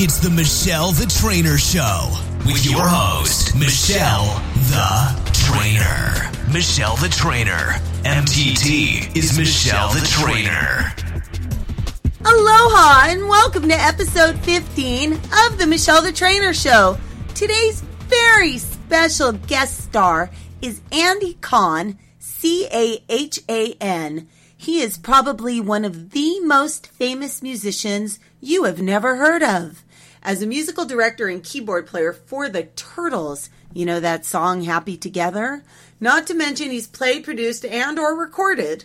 It's the Michelle the Trainer Show with your host, Michelle the Trainer. Michelle the Trainer. MTT is Michelle the Trainer. Aloha and welcome to episode 15 of the Michelle the Trainer Show. Today's very special guest star is Andy Cahan, C A H A N. He is probably one of the most famous musicians you have never heard of as a musical director and keyboard player for the Turtles. You know that song Happy Together? Not to mention he's played, produced, and or recorded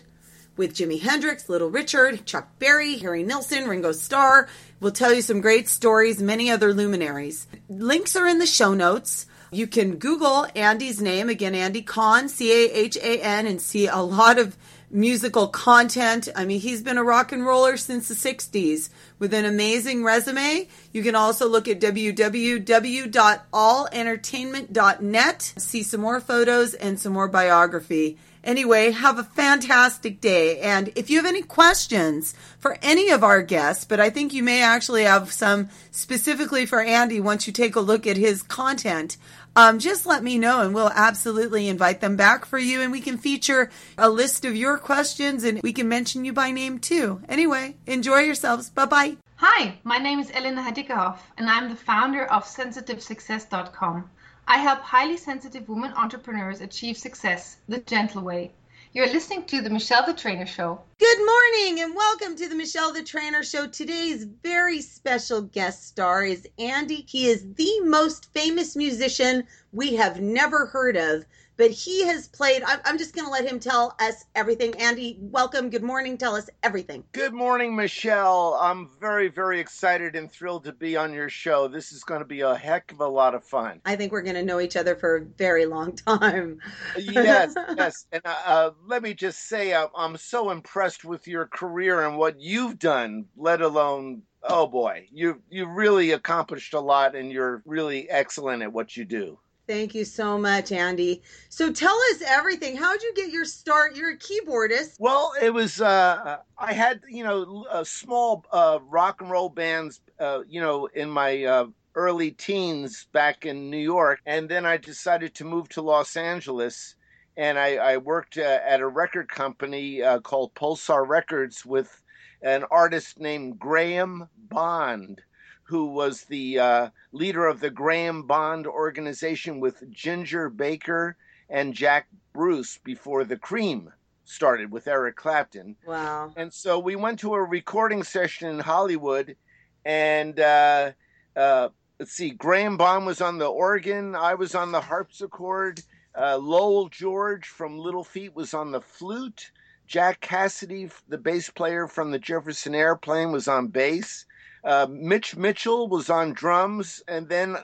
with Jimi Hendrix, Little Richard, Chuck Berry, Harry Nilsson, Ringo Starr. We'll tell you some great stories, many other luminaries. Links are in the show notes. You can Google Andy's name, again, Andy Cahan, C A H A N, and see a lot of musical content. I mean, he's been a rock and roller since the 60s with an amazing resume. You can also look at www.allentertainment.net, see some more photos and some more biography. Anyway, have a fantastic day. And if you have any questions for any of our guests, but I think you may actually have some specifically for Andy once you take a look at his content, um, just let me know and we'll absolutely invite them back for you. And we can feature a list of your questions and we can mention you by name too. Anyway, enjoy yourselves. Bye bye. Hi, my name is Elena Hadikahoff and I'm the founder of SensitiveSuccess.com. I help highly sensitive women entrepreneurs achieve success the gentle way. You're listening to the Michelle the Trainer Show. Good morning and welcome to the Michelle the Trainer Show. Today's very special guest star is Andy. He is the most famous musician we have never heard of but he has played. I'm just going to let him tell us everything. Andy, welcome. Good morning. Tell us everything. Good morning, Michelle. I'm very, very excited and thrilled to be on your show. This is going to be a heck of a lot of fun. I think we're going to know each other for a very long time. yes, yes. And uh, uh, let me just say, uh, I'm so impressed with your career and what you've done, let alone oh boy, you you really accomplished a lot and you're really excellent at what you do. Thank you so much, Andy. So tell us everything. How'd you get your start? You're a keyboardist. Well, it was uh, I had you know a small uh, rock and roll bands, uh, you know, in my uh, early teens back in New York, and then I decided to move to Los Angeles, and I, I worked uh, at a record company uh, called Pulsar Records with an artist named Graham Bond who was the uh, leader of the Graham Bond organization with Ginger Baker and Jack Bruce before the Cream started with Eric Clapton. Wow. And so we went to a recording session in Hollywood, and uh, uh, let's see, Graham Bond was on the organ, I was on the harpsichord, uh, Lowell George from Little Feat was on the flute. Jack Casady, the bass player from the Jefferson Airplane, was on bass. Uh, Mitch Mitchell was on drums, and then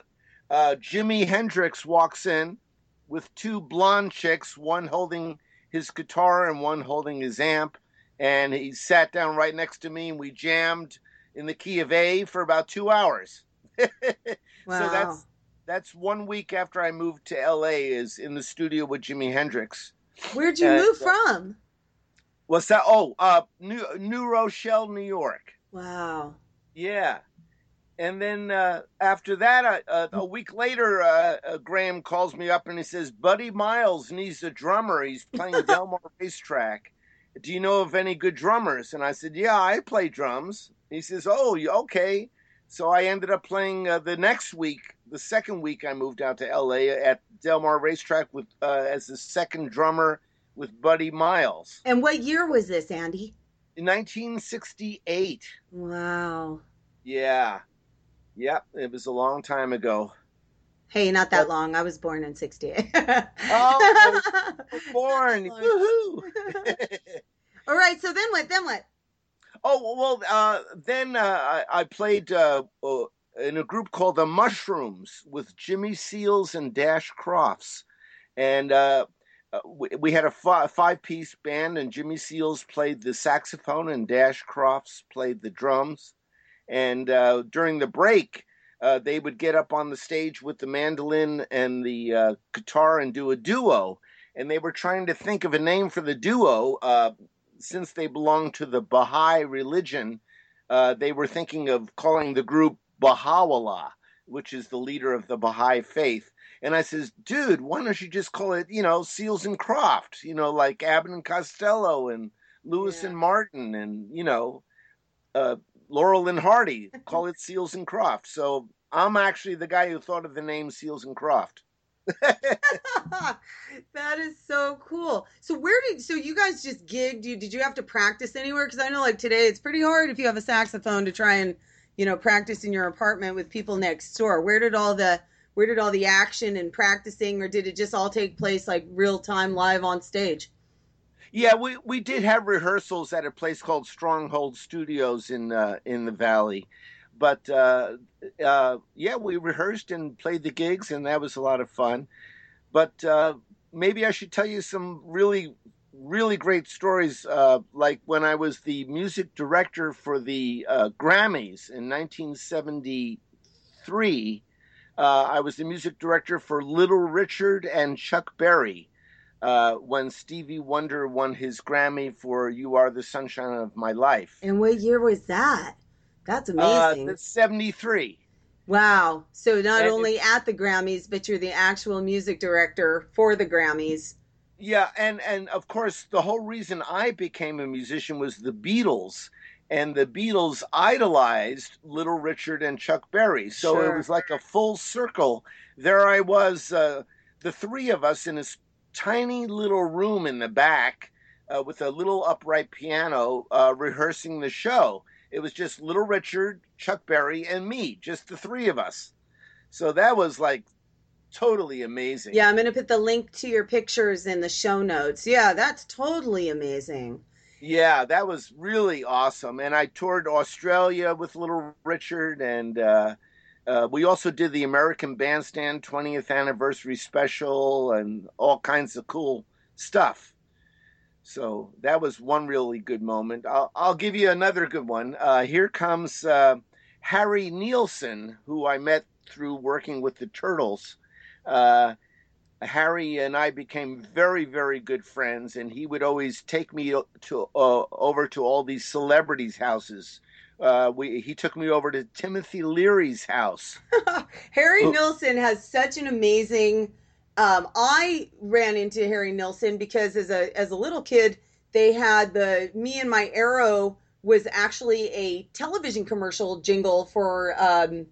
uh, Jimi Hendrix walks in with two blonde chicks, one holding his guitar and one holding his amp. And he sat down right next to me, and we jammed in the key of A for about two hours. wow. So that's that's one week after I moved to LA. Is in the studio with Jimi Hendrix. Where'd you move from? What's that? Oh, uh, New New Rochelle, New York. Wow. Yeah. And then uh, after that, uh, uh, a week later, uh, uh, Graham calls me up and he says, Buddy Miles needs a drummer. He's playing Del Mar Racetrack. Do you know of any good drummers? And I said, Yeah, I play drums. He says, Oh, okay. So I ended up playing uh, the next week, the second week I moved out to LA at Del Mar Racetrack with as the second drummer with Buddy Miles. And what year was this, Andy? 1968. Wow. Yeah. Yep. It was a long time ago. Hey, not that long. I was born in 68. oh, born. Woohoo. All right. So then what? Then what? Oh, well, uh, then uh, I, I, played uh, uh in a group called the Mushrooms with Jimmy Seals and Dash Crofts. And uh, we, we, had a f- five piece band, and Jimmy Seals played the saxophone, and Dash Crofts played the drums. And uh, during the break, uh, they would get up on the stage with the mandolin and the uh, guitar and do a duo. And they were trying to think of a name for the duo. Uh, since they belong to the Baha'i religion, they were thinking of calling the group Baha'u'llah, which is the leader of the Baha'i faith. And I says, dude, why don't you just call it, you know, Seals and Croft, you know, like Abbott and Costello and Lewis Yeah. and Martin and, you know, uh, Laurel and Hardy. Call it Seals and Croft. So I'm actually the guy who thought of the name Seals and Croft. that is so cool. So where did so you guys just gigged? You did you have to practice anywhere? Because I know like today it's pretty hard if you have a saxophone to try and you know practice in your apartment with people next door. Where did all the where did all the action and practicing, or did it just all take place like real time live on stage? Yeah, we, we did have rehearsals at a place called Stronghold Studios in uh, in the Valley, but uh, uh, yeah, we rehearsed and played the gigs, and that was a lot of fun. But uh, maybe I should tell you some really really great stories, uh, like when I was the music director for the uh, Grammys in 1973. Uh, I was the music director for Little Richard and Chuck Berry uh, when Stevie Wonder won his Grammy for "You Are the Sunshine of My Life." And what year was that? That's Uh, amazing. that's '73. wow. So not And only at the Grammys, but you're the actual music director for the Grammys. Yeah, and and of course the whole reason I became a musician was the Beatles, and the Beatles idolized Little Richard and Chuck Berry. So Sure. it was like a full circle. There I was, uh, the three of us in this tiny little room in the back uh, with a little upright piano uh, rehearsing the show. It was just Little Richard, Chuck Berry, and me, just the three of us. So that was like totally amazing. Yeah, I'm going to put the link to your pictures in the show notes. Yeah, that's totally amazing. Yeah, that was really awesome. And I toured Australia with Little Richard, and uh, uh, we also did the American Bandstand 20th anniversary special and all kinds of cool stuff. So that was one really good moment. I'll, I'll give you another good one. Uh, here comes uh, Harry Nilsson, who I met through working with the Turtles. Harry and I became very, very good friends, and he would always take me to uh, over to all these celebrities' houses. Uh, we he took me over to Timothy Leary's house. Harry. Nilsson has such an amazing. Um, I ran into Harry Nilsson because as a as a little kid, they had the me and my arrow was actually a television commercial jingle for um,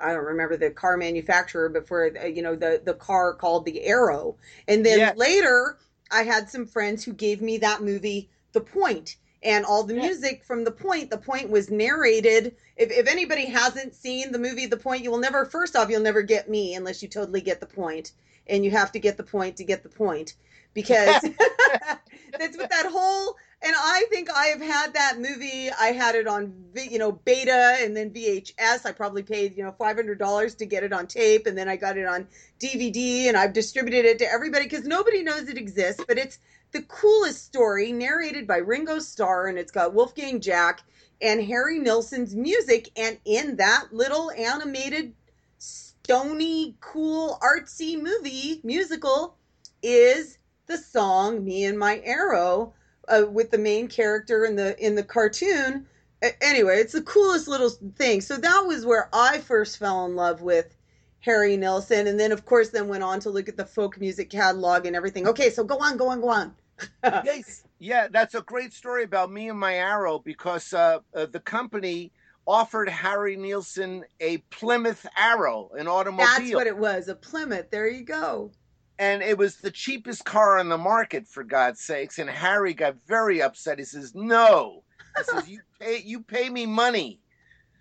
I don't remember the car manufacturer, but for uh, you know the the car called the Arrow. And then Yeah. later, I had some friends who gave me that movie, The Point, and all the music from The Point. The Point was narrated. If if anybody hasn't seen the movie The Point, you will never. First off, you'll never get me unless you totally get the point, and you have to get the point to get the point, because that's what that whole and I think I have had that movie. I had it on, you know, beta and then VHS. I probably paid, you know, five hundred dollars to get it on tape, and then I got it on DVD, and I've distributed it to everybody because nobody knows it exists. But it's the coolest story, narrated by Ringo Starr, and it's got Wolfgang Jack and Harry Nilsson's music, and in that little animated, stony, cool, artsy movie musical is the song "Me and My Arrow." uh, with the main character in the in the cartoon. A- Anyway, it's the coolest little thing. So that was where I first fell in love with Harry Nilsson, and then of course then went on to look at the folk music catalog and everything. Okay, so go on, go on, go on. yes, yeah, that's a great story about me and my arrow because uh, uh, the company offered Harry Nilsson a Plymouth Arrow, an automobile. That's what it was, a Plymouth. There you go. And it was the cheapest car on the market for God's sakes. And Harry got very upset. He says, "No," he says, "You pay you pay me money."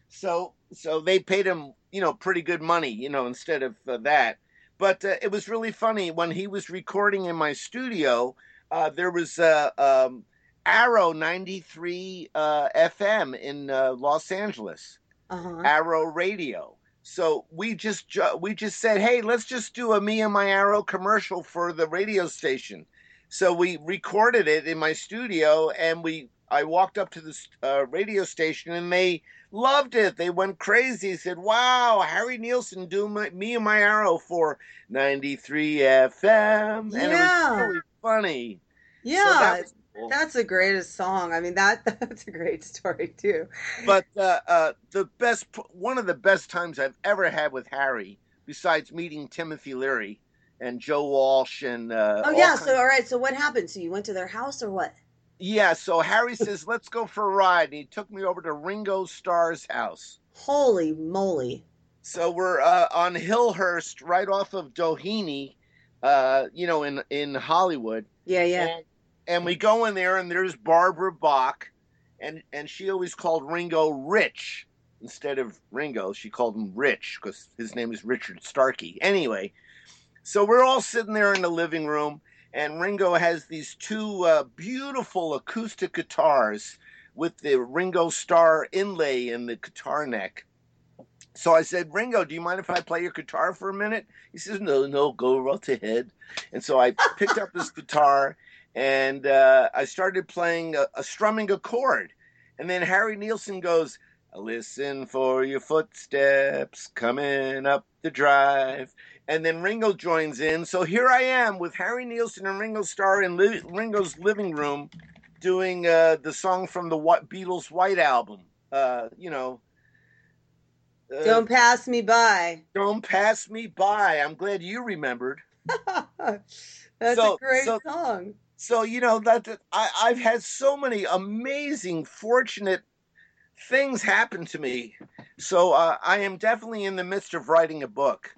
So so they paid him, you know, pretty good money, you know, instead of uh, that. But uh, it was really funny when he was recording in my studio. Uh, there was uh, um, Arrow ninety three uh, FM in uh, Los Angeles. Uh-huh. Arrow Radio. So we just ju- we just said, hey, let's just do a me and my Arrow commercial for the radio station. So we recorded it in my studio, and we I walked up to the uh, radio station, and they loved it. They went crazy. Said, "Wow, Harry Nilsson do my, me and my Arrow for 93 FM," and it Yeah. was really funny. Yeah. So that was. That's the greatest song. I mean that that's a great story too. But uh, uh, the best, one of the best times I've ever had with Harry, besides meeting Timothy Leary and Joe Walsh and uh, Oh yeah. kinds- So all right. So what happened? So you went to their house or what? yeah. So Harry says, "Let's go for a ride," and he took me over to Ringo Starr's house. Holy moly! So we're uh, on Hillhurst, right off of Doheny, uh, you know, in in Hollywood. Yeah, yeah. And, and we go in there, and there's Barbara Bach, and and she always called Ringo Rich instead of Ringo. She called him Rich because his name is Richard Starkey. Anyway, so we're all sitting there in the living room, and Ringo has these two uh, beautiful acoustic guitars with the Ringo Starr inlay in the guitar neck. So I said, Ringo, do you mind if I play your guitar for a minute? He says, No, no, go right ahead. And so I picked up this guitar and uh, I started playing a, a strumming a chord. And then Harry Nilsson goes, Listen for your footsteps coming up the drive. And then Ringo joins in. So here I am with Harry Nilsson and Ringo Starr in li- Ringo's living room doing uh, the song from the Beatles' White Album. Uh, you know, uh, Don't pass me by. don't pass me by. I'm glad you remembered. That's So- a great so- song. So you know that, that I, I've had so many amazing, fortunate things happen to me. So uh, I am definitely in the midst of writing a book,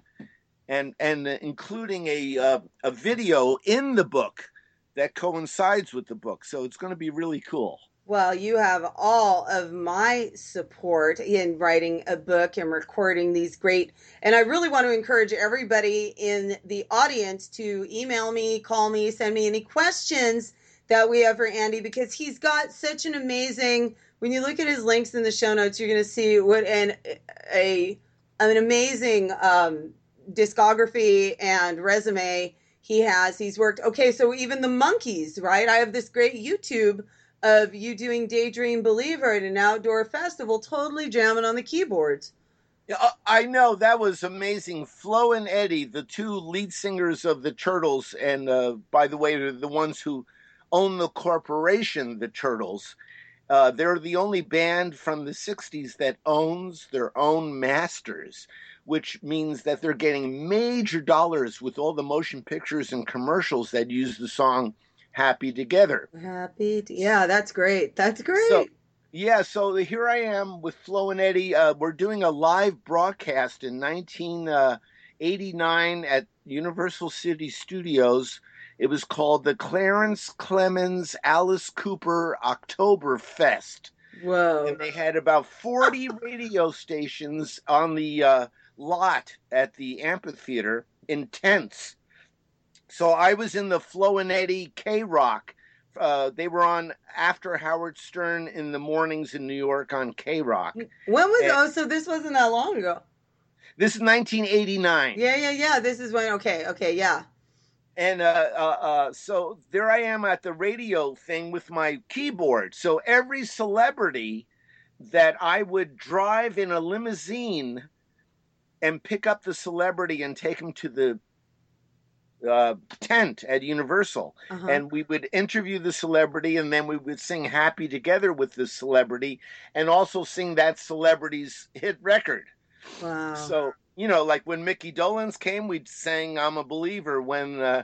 and and including a uh, a video in the book that coincides with the book. So it's going to be really cool. Well, you have all of my support in writing a book and recording these great. And I really want to encourage everybody in the audience to email me, call me, send me any questions that we have for Andy because he's got such an amazing. When you look at his links in the show notes, you're going to see what an a an amazing um, discography and resume he has. He's worked. Okay, so even the Monkees, right? I have this great YouTube of you doing Daydream Believer at an outdoor festival, totally jamming on the keyboards. I know that was amazing. Flo and Eddie, the two lead singers of the Turtles, and uh, by the way, the ones who own the corporation, the Turtles. Uh, they're the only band from the '60s that owns their own masters, which means that they're getting major dollars with all the motion pictures and commercials that use the song "Happy Together." Happy, to, yeah, that's great. That's great. So, yeah, so here I am with Flo and Eddie. Uh, we're doing a live broadcast in 1989 at Universal City Studios. It was called the Clarence Clemons Alice Cooper Oktoberfest. Whoa. And they had about 40 radio stations on the uh, lot at the amphitheater in tents. So I was in the Flo and Eddie K Rock. Uh, they were on after Howard Stern in the mornings in New York on K Rock. When was and- oh? So this wasn't that long ago. This is 1989. Yeah, yeah, yeah. This is when. Okay, okay, yeah. And uh, uh, uh, so there I am at the radio thing with my keyboard. So every celebrity that I would drive in a limousine and pick up the celebrity and take him to the uh, tent at Universal. Uh-huh. And we would interview the celebrity and then we would sing Happy Together with the celebrity and also sing that celebrity's hit record. wow. So you know, like when Micky Dolenz came, we sang "I'm a Believer." When uh,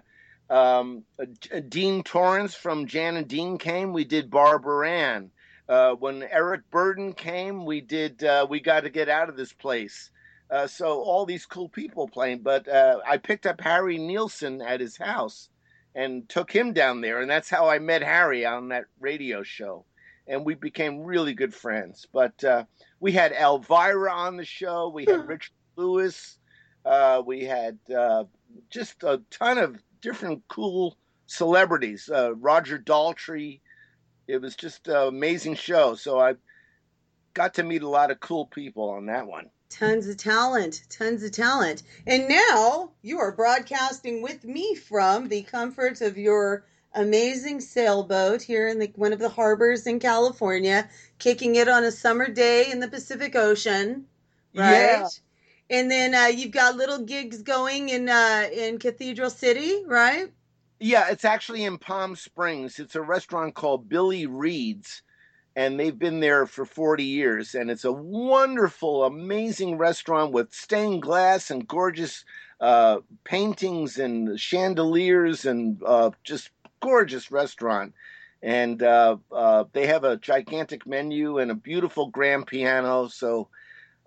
um, uh, Dean Torrence from Jan and Dean came, we did Barbara Ann. Uh, when Eric Burdon came, we did uh, "We Got to Get Out of This Place." Uh, so all these cool people playing, but uh, I picked up Harry Nilsson at his house and took him down there, and that's how I met Harry on that radio show, and we became really good friends. But uh, we had Elvira on the show. We had Richard Lewis. Uh, we had uh, just a ton of different cool celebrities. Uh, Roger Daltrey. It was just an amazing show. So I got to meet a lot of cool people on that one. Tons of talent, tons of talent. And now you are broadcasting with me from the comfort of your amazing sailboat here in the, one of the harbors in California, kicking it on a summer day in the Pacific Ocean, right? Yeah. And then uh, you've got little gigs going in uh, in Cathedral City, right? Yeah, it's actually in Palm Springs. It's a restaurant called Billy Reed's, and they've been there for 40 years. And it's a wonderful, amazing restaurant with stained glass and gorgeous uh, paintings and chandeliers and uh, just gorgeous restaurant. And uh, uh they have a gigantic menu and a beautiful grand piano. So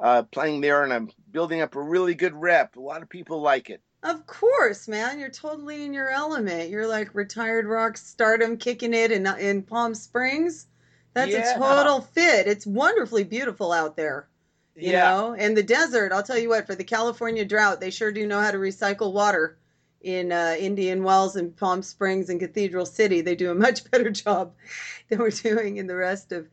uh, playing there, and I'm building up a really good rep. A lot of people like it. Of course, man. You're totally in your element. You're like retired rock stardom kicking it in in Palm Springs. That's Yeah. a total fit. It's wonderfully beautiful out there. You yeah, know, and the desert, I'll tell you what, for the California drought, they sure do know how to recycle water in uh, Indian Wells and Palm Springs and Cathedral City. They do a much better job than we're doing in the rest of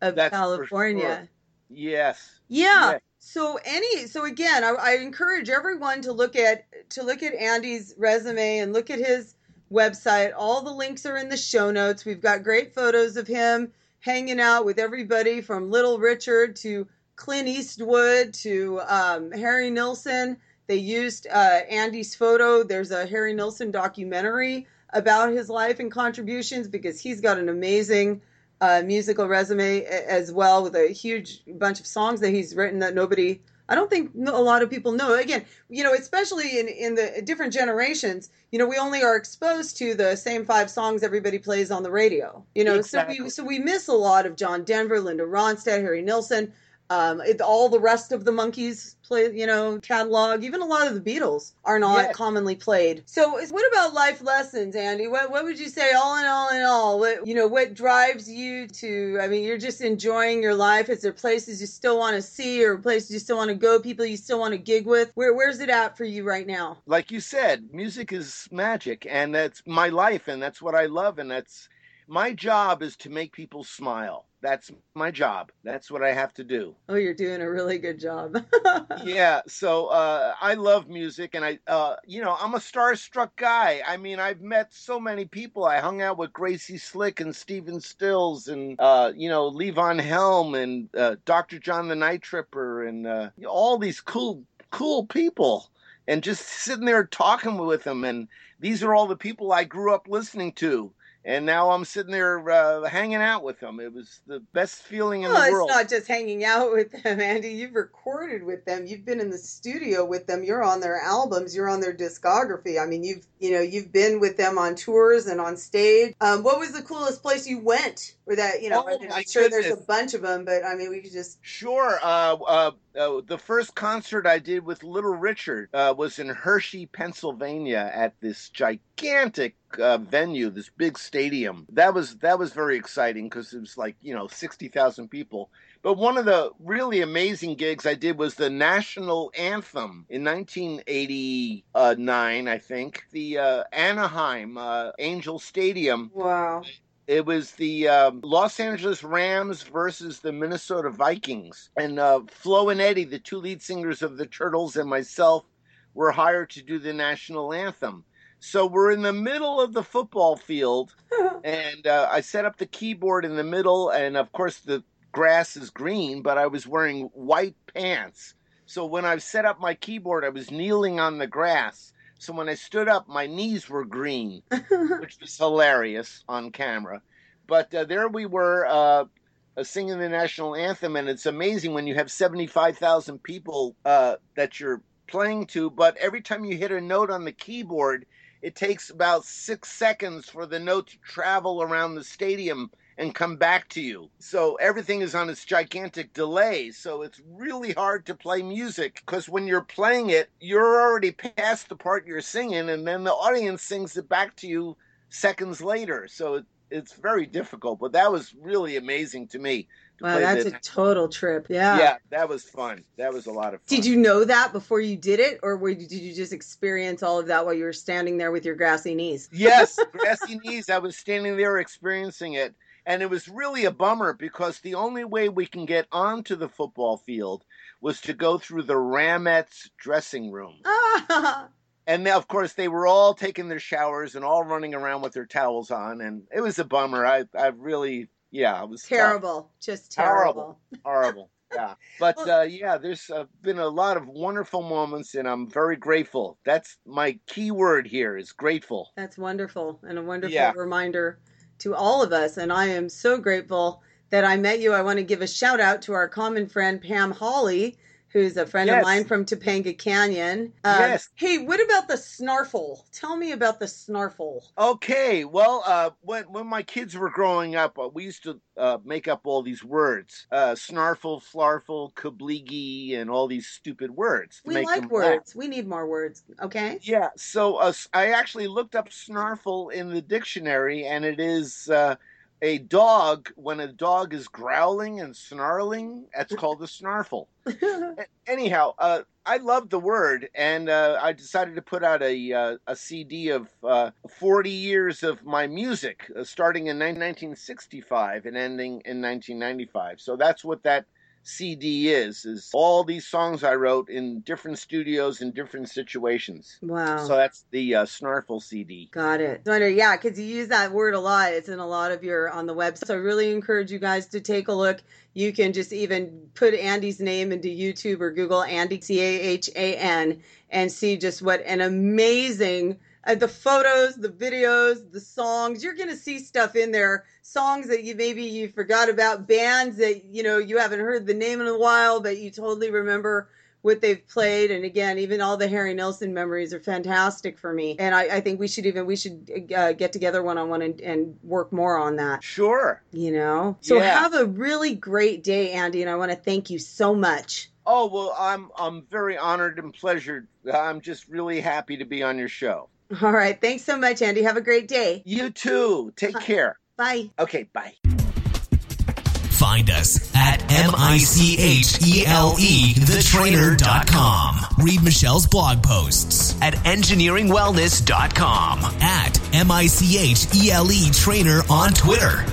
of That's California. sure. yes. Yeah. Yeah. So any so again, I, I encourage everyone to look at to look at Andy's resume and look at his website. All the links are in the show notes. We've got great photos of him hanging out with everybody from Little Richard to Clint Eastwood to um, Harry Nilsson. They used uh, Andy's photo. There's a Harry Nilsson documentary about his life and contributions because he's got an amazing uh, musical resume as well with a huge bunch of songs that he's written that nobody I don't think a lot of people know. Again, you know, especially in in the uh, different generations, you know, we only are exposed to the same five songs everybody plays on the radio. You know, so we so we miss a lot of John Denver, Linda Ronstadt, Harry Nilsson, um, it, all the rest of the Monkees play, you know, catalog. Even a lot of the Beatles are not Yeah. commonly played. So, what about life lessons, Andy? What what would you say, all in all, in all? What you know, what drives you to? I mean, you're just enjoying your life. Is there places you still want to see, or places you still want to go? People you still want to gig with? Where where's it at for you right now? like you said, music is magic, and that's my life, and that's what I love, and that's my job is to make people smile. That's my job. That's what I have to do. Oh, you're doing a really good job. yeah, so uh, I love music, and I, uh, you know, I'm a starstruck guy. I mean, I've met so many people. I hung out with Gracie Slick and Stephen Stills, and uh, you know, Levon Helm and uh, Dr. John the Night Tripper, and uh, all these cool, cool people. And just sitting there talking with them, and these are all the people I grew up listening to. And now I'm sitting there uh, hanging out with them. It was the best feeling in Well, the world. it's not just hanging out with them, Andy. You've recorded with them. You've been in the studio with them. You're on their albums. You're on their discography. I mean, you've you know you've been with them on tours and on stage. Um, what was the coolest place you went? Or that you know, Oh, I mean, my I'm sure there's a bunch of them, but I mean, we could just. Sure. Uh, uh, uh, the first concert I did with Little Richard uh, was in Hershey, Pennsylvania, at this gigantic uh, venue, this big stadium. That was that was very exciting because it was like you know sixty thousand people. But one of the really amazing gigs I did was the national anthem in 1989, I think. The uh, Anaheim uh, Angel Stadium Wow. It was the um, Los Angeles Rams versus the Minnesota Vikings. And uh, Flo and Eddie, the two lead singers of the Turtles, and myself were hired to do the national anthem. So we're in the middle of the football field, and uh, I set up the keyboard in the middle, and of course the grass is green, but I was wearing white pants. So when I set up my keyboard, I was kneeling on the grass. So when I stood up, my knees were green which was hilarious on camera. But uh, there we were uh, uh, singing the national anthem, and it's amazing when you have 75,000 people uh, that you're playing to, but every time you hit a note on the keyboard, it takes about six seconds for the note to travel around the stadium and come back to you. So everything is on its gigantic delay. So it's really hard to play music because when you're playing it, you're already past the part you're singing, and then the audience sings it back to you seconds later. So it, it's very difficult, but that was really amazing to me. To Wow, that's the- a total trip. Yeah. yeah, that was fun. That was a lot of fun. Did you know that before you did it, or were, did you just experience all of that while you were standing there with your grassy knees? yes, grassy knees. I was standing there experiencing it. And it was really a bummer because the only way we can get onto the football field was to go through the Ramettes dressing room. And of course, they were all taking their showers and all running around with their towels on. And it was a bummer. I, I really, yeah, it was tough. terrible. Just terrible. horrible. yeah. But uh, yeah, there's uh, been a lot of wonderful moments, and I'm very grateful. That's my key word here is grateful. That's wonderful and a wonderful Yeah. reminder to all of us. And I am so grateful that I met you. I want to give a shout out to our common friend, Pam Hawley, who's a friend of mine from Topanga Canyon. Um, Yes. Hey, what about the snarfle? Tell me about the snarfle. Okay, well, uh, when when my kids were growing up, uh, we used to uh, make up all these words: uh, snarfle, flarfle, kabligi, and all these stupid words. We make like words. laugh. We need more words. Okay. Yeah, so uh, I actually looked up snarfle in the dictionary, and it is uh, a dog. When a dog is growling and snarling, that's called a snarfle. Anyhow, uh, I love the word, and uh, I decided to put out a uh, a CD of uh, 40 years of my music, uh, starting in 1965 and ending in 1995. So that's what that CD is: is all these songs I wrote in different studios in different situations. wow. So that's the uh, Snarfle CD. Got it. Wonder, yeah, because you use that word a lot. It's in a lot of your on the website. So I really encourage you guys to take a look. You can just even put Andy's name into YouTube or Google Andy C A H A N and see just what an amazing uh, the photos, the videos, the songs. You're gonna see stuff in there. Songs that you maybe you forgot about, bands that you know you haven't heard the name in a while, but you totally remember what they've played and again even all the harry nilsson memories are fantastic for me and i, I think we should even we should uh, get together one-on-one and, and work more on that Sure. you know so Yeah. have a really great day andy and i want to thank you so much Oh well, I'm I'm very honored and pleasured. I'm just really happy to be on your show. all right thanks so much andy have a great day You too. Take care. Bye Okay, bye. Find us at M-I-C-H-E-L-E E, thetrainer.com. Read Michelle's blog posts at engineeringwellness.com. At M-I-C-H-E-L-E E trainer on Twitter.